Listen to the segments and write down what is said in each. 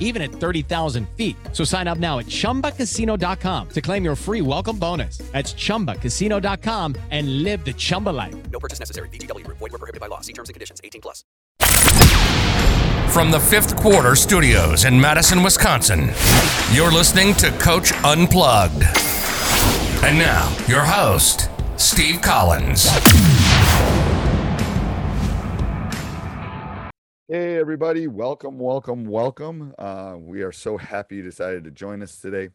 even at 30,000 feet. So sign up now at chumbacasino.com to claim your free welcome bonus. That's chumbacasino.com and live the Chumba life. No purchase necessary. VGW Group. Void were prohibited by law. See terms and conditions. 18 plus. From the fifth quarter studios in Madison, Wisconsin, you're listening to Coach Unplugged. And now, your host, Steve Collins. Hey, everybody. Welcome, welcome, welcome. Uh, we are so happy you decided to join us today.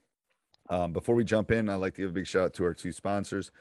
Um, before we jump in, I'd like to give a big shout out to our two sponsors.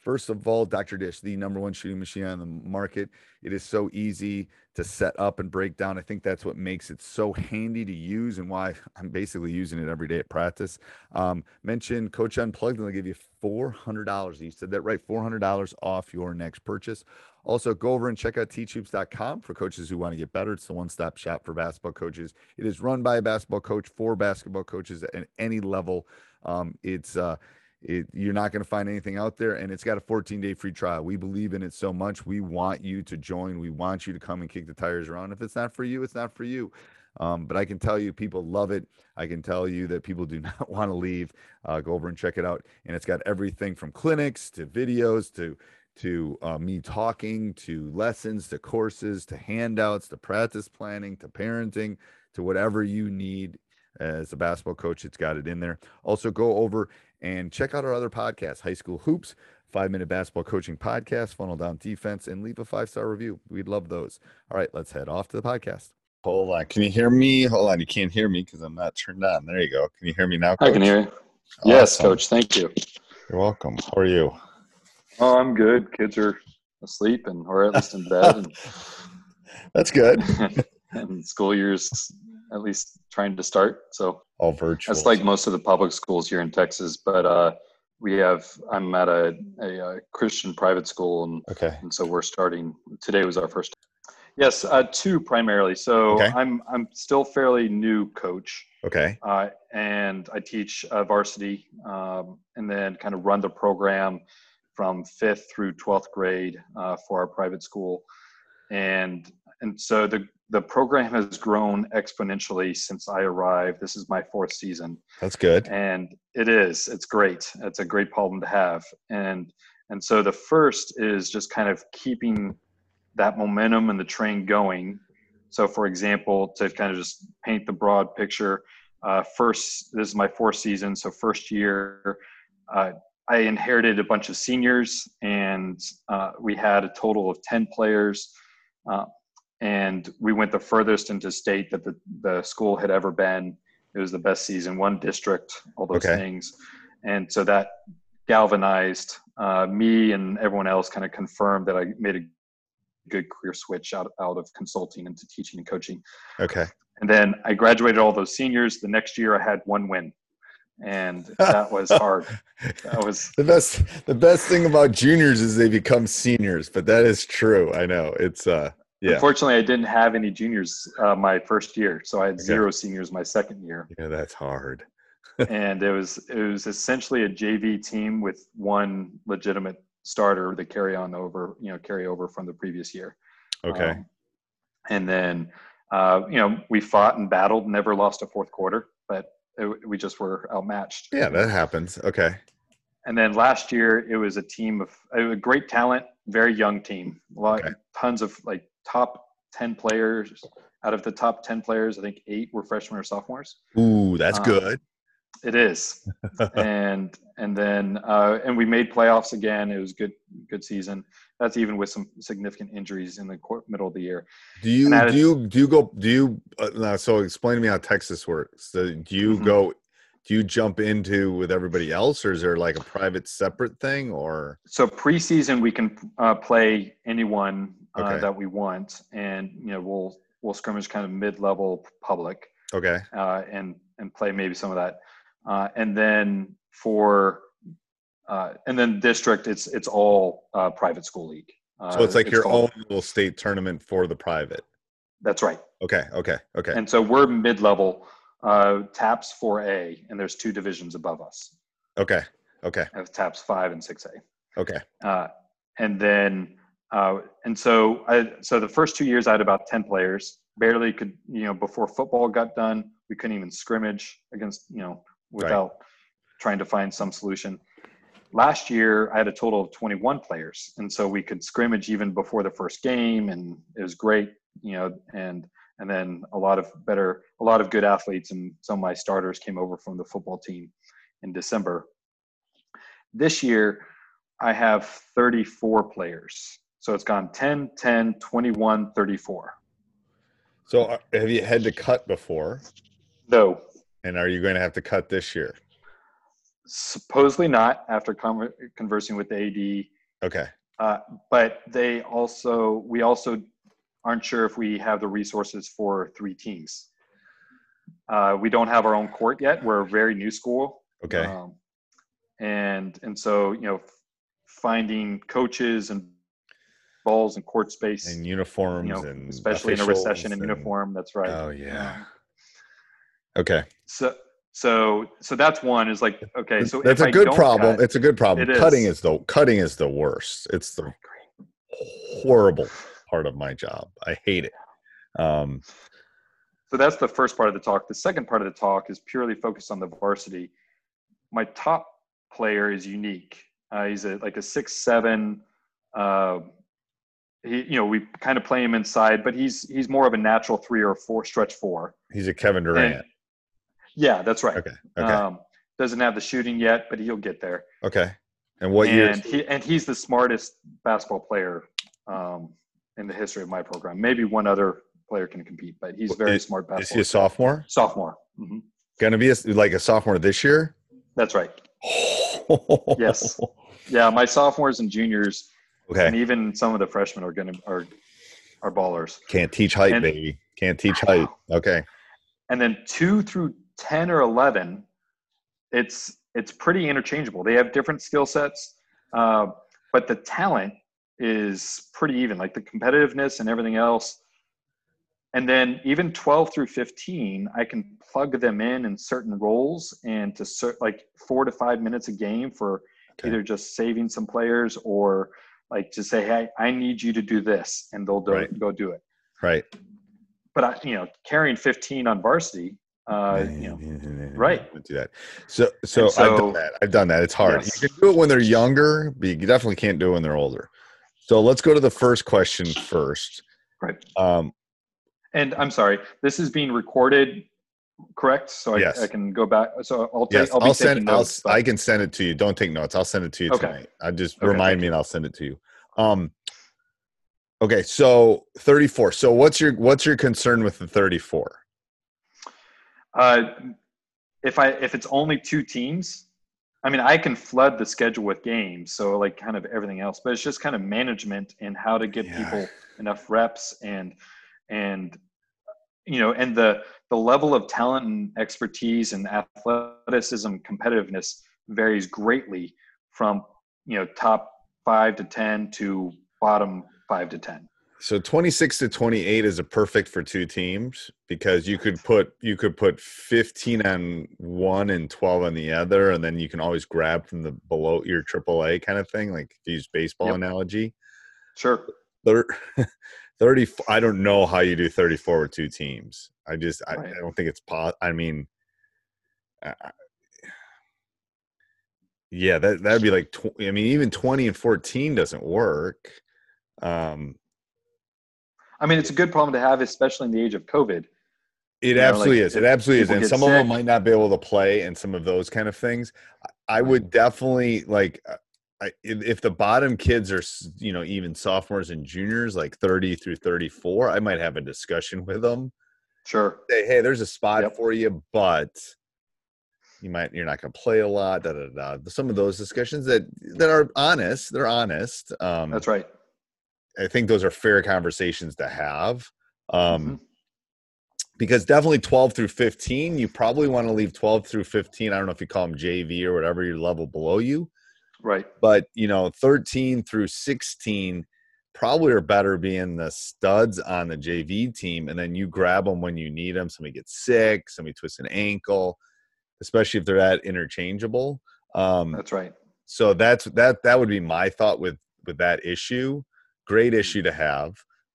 First of all, Dr. Dish, the number one shooting machine on the market. It is so easy to set up and break down. I think that's what makes it so handy to use and why I'm basically using it every day at practice. Um, mention Coach Unplugged and they'll give you $400. You said that right, $400 off your next purchase. Also, go over and check out teachhoops.com for coaches who want to get better. It's the one stop shop for basketball coaches. It is run by a basketball coach for basketball coaches at any level. Um, it's, uh, it, you're not going to find anything out there, and it's got a 14 day free trial. We believe in it so much. We want you to join. We want you to come and kick the tires around. If it's not for you, it's not for you. Um, but I can tell you, people love it. I can tell you that people do not want to leave. Uh, go over and check it out, and it's got everything from clinics to videos to to uh, me talking to lessons to courses to handouts to practice planning to parenting to whatever you need as a basketball coach. It's got it in there. Also, go over and check out our other podcasts High School Hoops, Five Minute Basketball Coaching Podcast, Funnel Down Defense, and leave a five star review. We'd love those. All right, let's head off to the podcast. Hold on. Can you hear me? Hold on. You can't hear me because I'm not turned on. There you go. Can you hear me now? Coach? I can hear you. Yes, coach. Thank you. You're welcome. How are you? Oh, I'm good. Kids are asleep and or at least in bed. And, That's good. and school year's at least trying to start. So all virtual. That's like most of the public schools here in Texas, but uh, we have. I'm at a, a, a Christian private school, and okay, and so we're starting. Today was our first. Yes, uh, two primarily. So Okay. I'm I'm still fairly new coach, Okay. uh, and I teach uh, varsity, um, and then kind of run the program from fifth through twelfth grade uh, for our private school, and and so the the program has grown exponentially since I arrived. This is my fourth season, That's good. and it is it's great. It's a great problem to have, and and so the first is just kind of keeping that momentum and the train going. So, for example, to kind of just paint the broad picture, uh, first this is my fourth season, so first year. Uh, I inherited a bunch of seniors, and uh, we had a total of 10 players. Uh, and we went the furthest into state that the, the school had ever been. It was the best season, one district, all those Okay. things. And so that galvanized uh, me and everyone else, kind of confirmed that I made a good career switch out, out of consulting into teaching and coaching. Okay. And then I graduated all those seniors. The next year I had one win. And that was hard. That was The best the best thing about juniors is they become seniors, but that is true. I know. It's uh yeah. Unfortunately, I didn't have any juniors uh, my first year, so I had Okay. zero seniors my second year, Yeah, that's hard. and it was it was essentially a JV team with one legitimate starter to carry on over, you know, carry over from the previous year. Okay. Um, and then uh, you know we fought and battled, never lost a fourth quarter, but it, we just were outmatched. Yeah, that happens. Okay. And then last year it was a team of a great talent, very young team, a lot, Okay. tons of like top ten players. Out of the top ten players, I think eight were freshmen or sophomores. Ooh, that's Um, good. It is, and and then uh, and we made playoffs again. It was good, good season. That's even with some significant injuries in the court, middle of the year. Do you do is- you do you go do you uh, so explain to me how Texas works. So do you Mhm. go do you jump into with everybody else or is there like a private separate thing or So preseason, we can uh, play anyone uh, Okay. that we want, and you know we'll we'll scrimmage kind of mid-level public, okay. uh, and and play maybe some of that, uh, and then for uh, and then district, it's it's all uh, private school league. Uh, So it's like your called- own little state tournament for the private. That's right. Okay, okay, okay. And so we're mid-level uh, TAPPS 4A, and there's two divisions above us. Okay, okay, Of TAPPS 5 and 6A. okay. Uh, and then, uh, and so, I, so the first two years I had about 10 players. Barely could, you know, before football got done, we couldn't even scrimmage against, you know, without trying to find some solution. Last year, I had a total of 21 players, and so we could scrimmage even before the first game, and it was great, you know, and and then a lot of better, a lot of good athletes, and some of my starters came over from the football team in December. This year, I have 34 players. So it's gone 10, 10, 21, 34. So uh, have you had to cut before? No, And are you going to have to cut this year? supposedly not after con- conversing with the AD. Okay. Uh, but they also, we also aren't sure if we have the resources for three teams. Uh, we don't have our own court yet. We're a very new school. Okay. Um, and and so you know, finding coaches and balls and court space, and uniforms you know, and especially in a recession in and- uniform. That's right. Oh yeah. Okay. so so so that's one is like okay. So that's a good problem. cut- it's a good problem. Cutting is. is the cutting is the worst. It's the horrible part of my job. I hate it. Um, So that's the first part of the talk. The second part of the talk is purely focused on the varsity. My top player is unique. Uh, he's a, like a six seven. Uh, he, you know, we kind of play him inside, but he's he's more of a natural three or four stretch four. he's a Kevin Durant. And- yeah, that's right. Okay. Okay. Um, doesn't have the shooting yet, but he'll get there. okay. And what year? and he and he's the smartest basketball player um, in the history of my program. Maybe one other player can compete, but he's very Is- smart Is basketball. he a sophomore? Sophomore. hmm Going to be a, like a sophomore this year? That's right. Yes. Yeah, my sophomores and juniors, and even some of the freshmen are going to are are ballers. Can't teach height, And- baby. Can't teach height. Okay. And then two through ten or eleven, it's it's pretty interchangeable. They have different skill sets, uh, but the talent is pretty even. Like the competitiveness and everything else. And then even twelve through fifteen, I can plug them in in certain roles and to cer- like four to five minutes a game for Okay. either just saving some players or like to say, hey, I need you to do this, and they'll do Right. go do it. Right. But I, you know, carrying fifteen on varsity, uh, you know, right. Don't that. So, so, And I've done that. I've done that. It's hard. Yes. You can do it when they're younger, but you definitely can't do it when they're older. So let's go to the first question first. right. Um, And I'm sorry, this is being recorded, correct? So I, Yes. I can go back. So I'll take. yes, I'll, I'll, send. taking I'll, notes. but- I can send it to you. Don't take notes. I'll send it to you Okay. tonight. I just Okay, remind me, and I'll send it to you. Um, okay. So 34. So what's your what's your concern with the 34? Uh, if I if it's only two teams, I mean I can flood the schedule with games, so like kind of everything else. But it's just kind of management and how to get Yeah. people enough reps and and you know and the the level of talent and expertise and athleticism competitiveness varies greatly from you know top five to ten to bottom five to ten. So 26 to 28 is a perfect for two teams because you could put you could put 15 on one and 12 on the other, and then you can always grab from the below your AAA kind of thing, like use baseball Yep. analogy. Sure. Thir- 30 I don't know how you do 34 with two teams. I just I, Right. I don't think it's po- I mean I- I- yeah, that that'd be like tw- I mean even 20 and 14 doesn't work. Um I mean, it's a good problem to have, especially in the age of COVID. It know, absolutely like, is. It absolutely is. And some of them might not be able to play and some of those kind of things. I- would definitely like uh, I, if the bottom kids are, you know, even sophomores and juniors, like 30 through 34, I might have a discussion with them. Sure. Say, hey, there's a spot Yep. for you, but you might you're not going to play a lot. Da, da. da. Some of those discussions that that are honest, they're honest. Um, That's right. I think those are fair conversations to have. Um, Mhm. because definitely 12 through 15 you probably want to leave 12 through 15 i don't know if you call them jv or whatever your level below you Right. but you know 13 through 16 probably are better being the studs on the jv team and then you grab them when you need them somebody gets sick somebody twists an ankle especially if they're that interchangeable um, That's right. so that's that that would be my thought with with that issue great issue to have.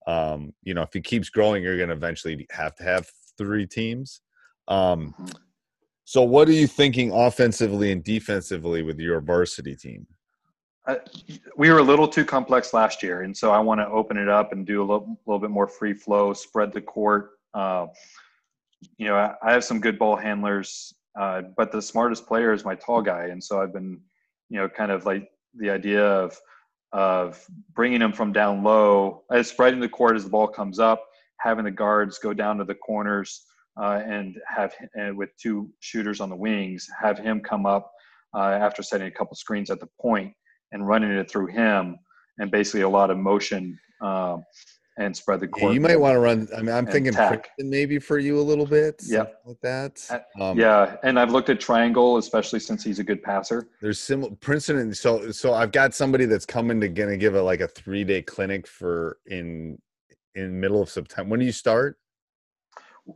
Um you know if he keeps growing you're going to eventually have to have three teams. Um so what are you thinking offensively and defensively with your varsity team? Uh, we were a little too complex last year, and so I want to open it up and do a little, little bit more free flow, spread the court. Uh, you know, I, I have some good ball handlers, uh, but the smartest player is my tall guy, and so I've been, you know, kind of like the idea of of bringing him from down low, uh, spreading the court as the ball comes up, having the guards go down to the corners, uh, and have and with two shooters on the wings, have him come up uh, after setting a couple screens at the point and running it through him, and basically a lot of motion um, and spread the yeah, you might want to run i mean i'm thinking maybe for you a little bit Yeah, like that um yeah, and I've looked at triangle, especially since he's a good passer. there's similar princeton and so so i've got somebody that's coming to gonna give a like a three day clinic for in in middle of september when do you start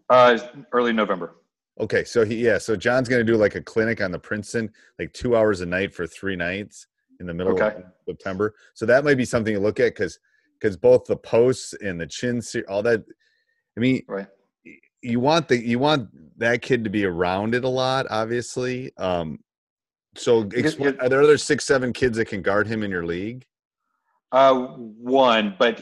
Uh, early November. Okay, so he yeah, so John's gonna do like a clinic on the Princeton, like two hours a night for three nights in the middle Okay. of September. So that might be something to look at because because both the posts and the chin, all that. I mean, Right. you want the you want that kid to be around it a lot, obviously. Um, so explain, are there other six seven kids that can guard him in your league? Uh, one, but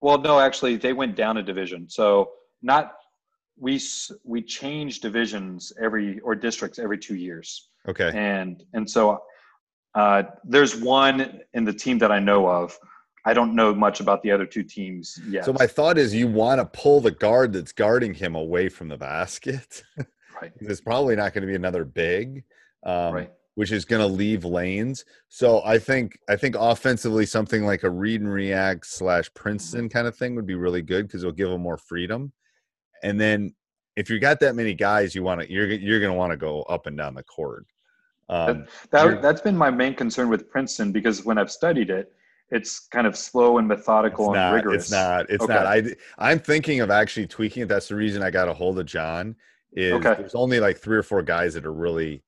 Well, no, actually, they went down a division. So not we we change divisions every or districts every two years. Okay, and and so uh, there's one in the team that I know of. I don't know much about the other two teams yet. so my thought is you want to pull the guard that's guarding him away from the basket. right, There's probably not going to be another big. Um, right, which is going to leave lanes. So I think I think offensively something like a read and react slash Princeton kind of thing would be really good because it'll give them more freedom. And then if you got that many guys, you want to you're you're going to want to go up and down the court. Um, that you're- that's been my main concern with Princeton because when I've studied it, it's kind of slow and methodical it's and not. rigorous. It's not. It's Okay. not. I I'm thinking of actually tweaking it. That's the reason I got a hold of John. Is Okay. there's only like three or four guys that are really.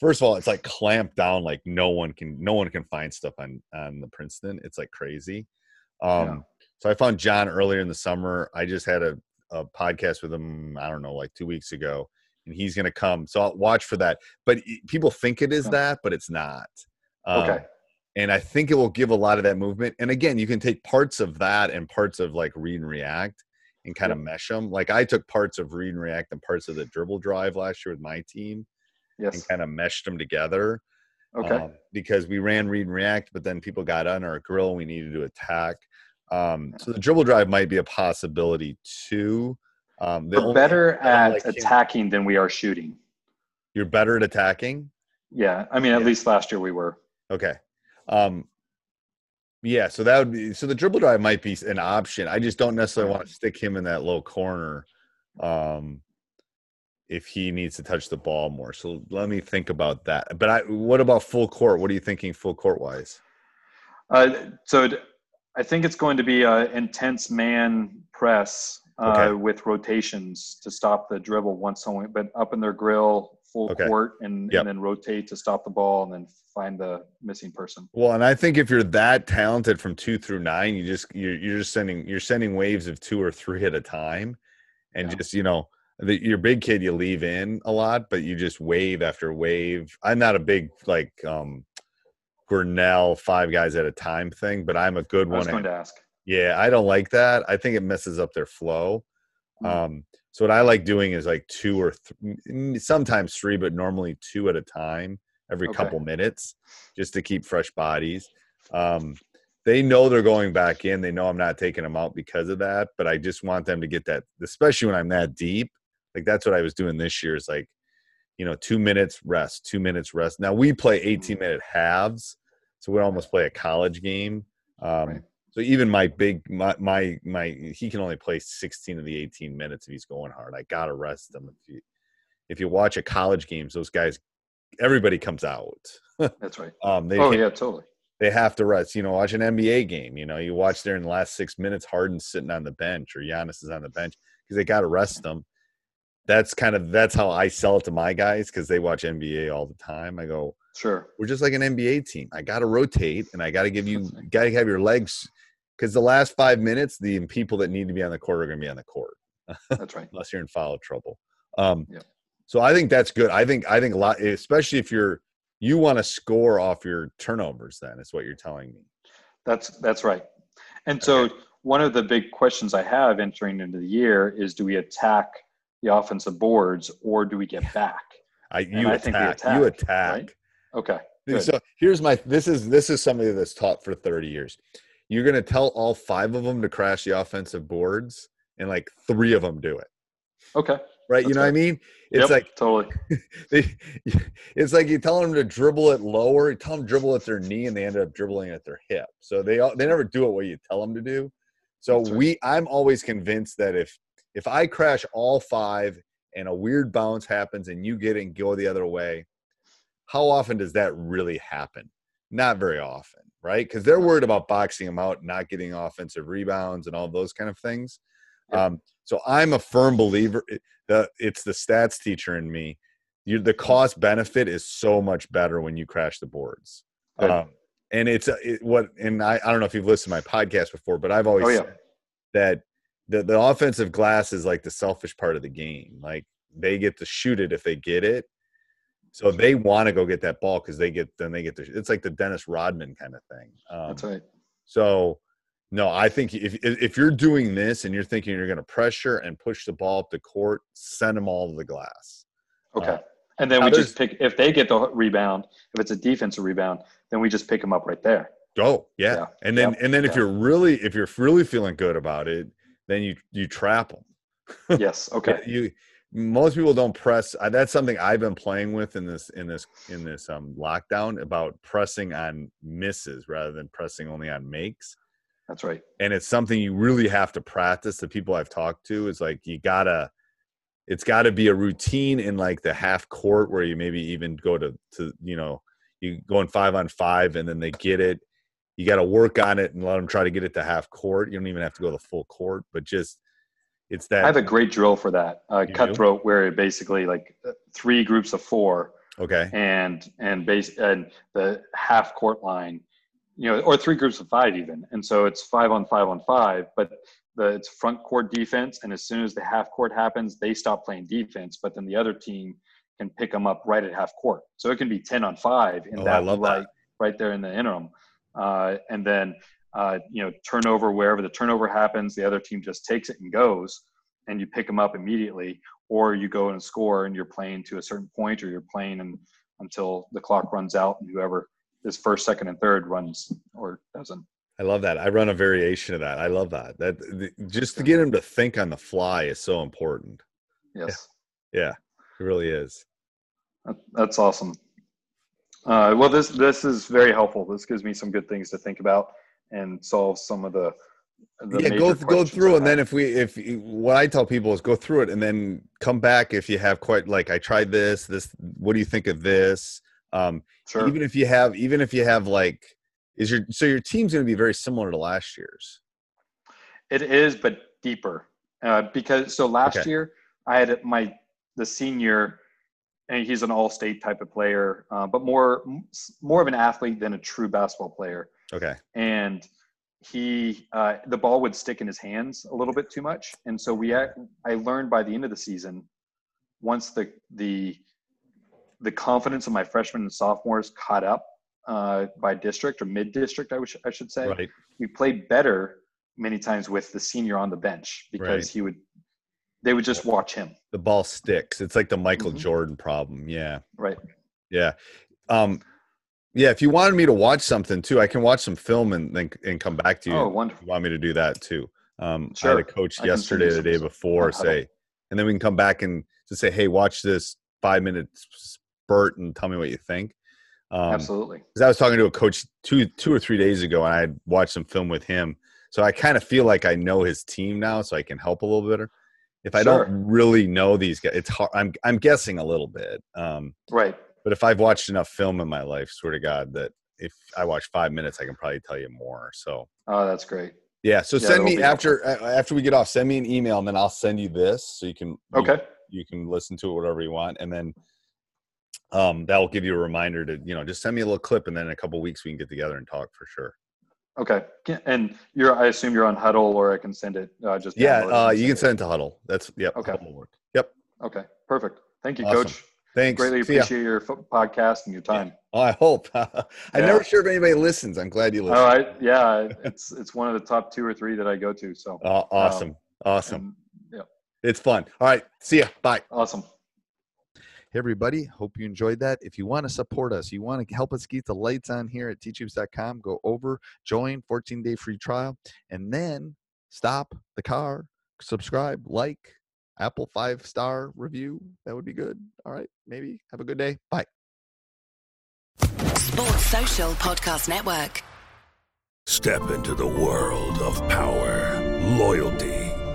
First of all, it's like clamped down. Like no one can, no one can find stuff on on the Princeton. It's like crazy. Um, Yeah. So I found John earlier in the summer. I just had a, a podcast with him. I don't know, like two weeks ago, and he's going to come. So I'll watch for that. But people think it is that, but it's not. Um, Okay. and I think it will give a lot of that movement. And again, you can take parts of that and parts of like read and react and kind of mesh them. Like I took parts of read and react and parts of the dribble drive last year with my team and kind of meshed them together. Okay. um, because we ran read and react, but then people got on our grill. We needed to attack. Um, so the dribble drive might be a possibility too. Um, the We're better at like him- attacking than we are shooting. You're better at attacking. Yeah, I mean, at Yeah. least last year we were. Okay. Um, Yeah, so that would be so the dribble drive might be an option. I just don't necessarily want to stick him in that low corner um if he needs to touch the ball more. So let me think about that. But I what about full court? What are you thinking full court wise? Uh, so I think it's going to be an intense man press uh, Okay. with rotations to stop the dribble once someone, but up in their grill, full Okay. court, and, Yep. and then rotate to stop the ball and then find the missing person. Well, and I think if you're that talented from two through nine, you just you're, you're just sending you're sending waves of two or three at a time, and Yeah. just you know the, your big kid you leave in a lot, but you just wave after wave. I'm not a big like um Grinnell five guys at a time thing, but I'm a good I was one. going at- to ask. Yeah, I don't like that. I think it messes up their flow. Mhm. Um, so what I like doing is like two or th- sometimes three, but normally two at a time every Okay. couple minutes, just to keep fresh bodies. Um, they know they're going back in. They know I'm not taking them out because of that, but I just want them to get that, especially when I'm that deep. Like that's what I was doing this year. Is like, you know, two minutes rest, two minutes rest. Now we play 18 minute halves, so we almost play a college game. Um, Right. So even my big my my my he can only play 16 of the 18 minutes if he's going hard. I gotta rest him. If you if you watch a college games, those guys, everybody comes out. That's right. Um, they oh yeah, totally. they have to rest. You know, watch an NBA game. You know, you watch there in the last six minutes, Harden's sitting on the bench or Giannis is on the bench because they got to rest them. That's kind of that's how I sell it to my guys because they watch NBA all the time. I go, Sure. we're just like an NBA team. I got to rotate and I got to give you got to have your legs because the last five minutes, the people that need to be on the court are going to be on the court That's right. unless you're in foul trouble. Um, Yeah. So I think that's good. I think I think a lot, especially if you're you want to score off your turnovers. Then is what you're telling me. That's that's right. And so one of the big questions I have entering into the year is do we attack the offensive boards or do we get back? I you I think attack, you attack, attack. right? Okay. good. So here's my this is this is somebody that's taught for 30 years. You're gonna tell all five of them to crash the offensive boards, and like three of them do it. Okay. Right? you That's know what I mean? It's Yep, like totally. they, it's like you tell them to dribble it lower, you tell them dribble at their knee, and they end up dribbling at their hip. So they all- they never do it what you tell them to do. So right. we, I'm always convinced that if if I crash all five and a weird bounce happens and you get it and go the other way, how often does that really happen? Not very often, right? Because they're worried about boxing them out, not getting offensive rebounds, and all those kind of things. Yep. Um, so I'm a firm believer. it- The it's the stats teacher in me. You, the cost benefit is so much better when you crash the boards. Um, and it's it, what, and I, I don't know if you've listened to my podcast before, but I've always Oh, yeah. said that the, the offensive glass is like the selfish part of the game. Like they get to shoot it if they get it. So they want to go get that ball because they get then they get the. It's like the Dennis Rodman kind of thing. Um, That's right. so, no, I think if if you're doing this and you're thinking you're going to pressure and push the ball up the court, send them all to the glass. Okay. Uh, and then we just pick if they get the rebound, if it's a defensive rebound, then we just pick them up right there. Go, yeah. Yeah, And then and then if yeah. you're really if you're really feeling good about it, then you you trap them. Yes. Okay. You most people don't press. uh, That's something I've been playing with in this in this in this um lockdown about pressing on misses rather than pressing only on makes. That's right. and it's something you really have to practice the people i've talked to is like you gotta it's got to be a routine in like the half court where you maybe even go to to you know you go in five on five and then they get it you got to work on it and let them try to get it to half court you don't even have to go to the full court but just it's that I have a great drill for that. Uh, You do? cutthroat, where it basically like uh, three groups of four, okay and and base and the half court line, you know, or three groups of five even. And so it's five on five on five, but the it's front court defense. And as soon as the half court happens, they stop playing defense. But then the other team can pick them up right at half court. So it can be ten on five in Oh, I that love right that. right there in the interim. Uh, and then uh, you know turnover wherever the turnover happens, the other team just takes it and goes, and you pick them up immediately, or you go and score and you're playing to a certain point, or you're playing and, until the clock runs out, and whoever is first, second, and third runs or doesn't. i love that. I run a variation of that. I love that. That the- just to get them to think on the fly is so important. Yes, yeah. It really is. That's awesome. Uh, well, this this is very helpful. This gives me some good things to think about, and solve some of the, the yeah, go go through, and then if we if what I tell people is go through it, and then come back if you have quite like I tried this. This, what do you think of this? Um, sure. even if you have even if you have like is your so your team's going to be very similar to last year's It is, but deeper. Uh, because so last Okay. year I had my the senior, and he's an all-state type of player, uh, but more more of an athlete than a true basketball player. okay And he uh, the ball would stick in his hands a little bit too much, and so we I learned by the end of the season, once the the the confidence of my freshmen and sophomores caught up uh, by district or mid district, I, wish, I should say right we played better many times with the senior on the bench because Right. he would they would just watch him. The ball sticks. It's like the michael Mhm. jordan problem. Yeah. Right. Yeah. Um yeah if you wanted me to watch something too i can watch some film and then and come back to you oh wonderful you want me to do that too. Um i had a coach I can send yesterday the day before say and then we can come back and just say hey watch this five minute spurt and tell me what you think. Um absolutely. because I was talking to a coach two two or three days ago, and I watched some film with him. So I kind of feel like I know his team now, so I can help a little better. If I Sure. don't really know these guys, it's hard. I'm I'm guessing a little bit. Um, right but if I've watched enough film in my life, swear to God, that if I watch five minutes, I can probably tell you more. So oh that's great yeah. So Yeah, send me after uh, after we get off. Send me an email, and then I'll send you this so you can you- okay you can listen to it whatever you want, and then um that will give you a reminder to you know just send me a little clip, and then in a couple weeks we can get together and talk for sure. Okay and you're i assume you're on Hudl or i can send it uh, just Yeah, uh, you can send it to Hudl. That's yep. Okay. Hudl will work. Yep. okay perfect thank you Awesome. coach Thanks. greatly See ya. appreciate your podcast and your time Oh, I hope. I'm Yeah. never sure if anybody listens. I'm glad you listen. oh yeah it's it's one of the top two or three that i go to so Aw- awesome. awesome. um, yeah It's fun. All right. See ya. Bye. awesome Hey, everybody. Hope you enjoyed that. If you want to support us, you want to help us keep the lights on here at teachhoops.com, go over, join, 14 day free trial, and then stop the car, subscribe, like, Apple five star review. That would be good. All right. Maybe. Have a good day. Bye. Sports Social Podcast Network. Step into the world of power, loyalty,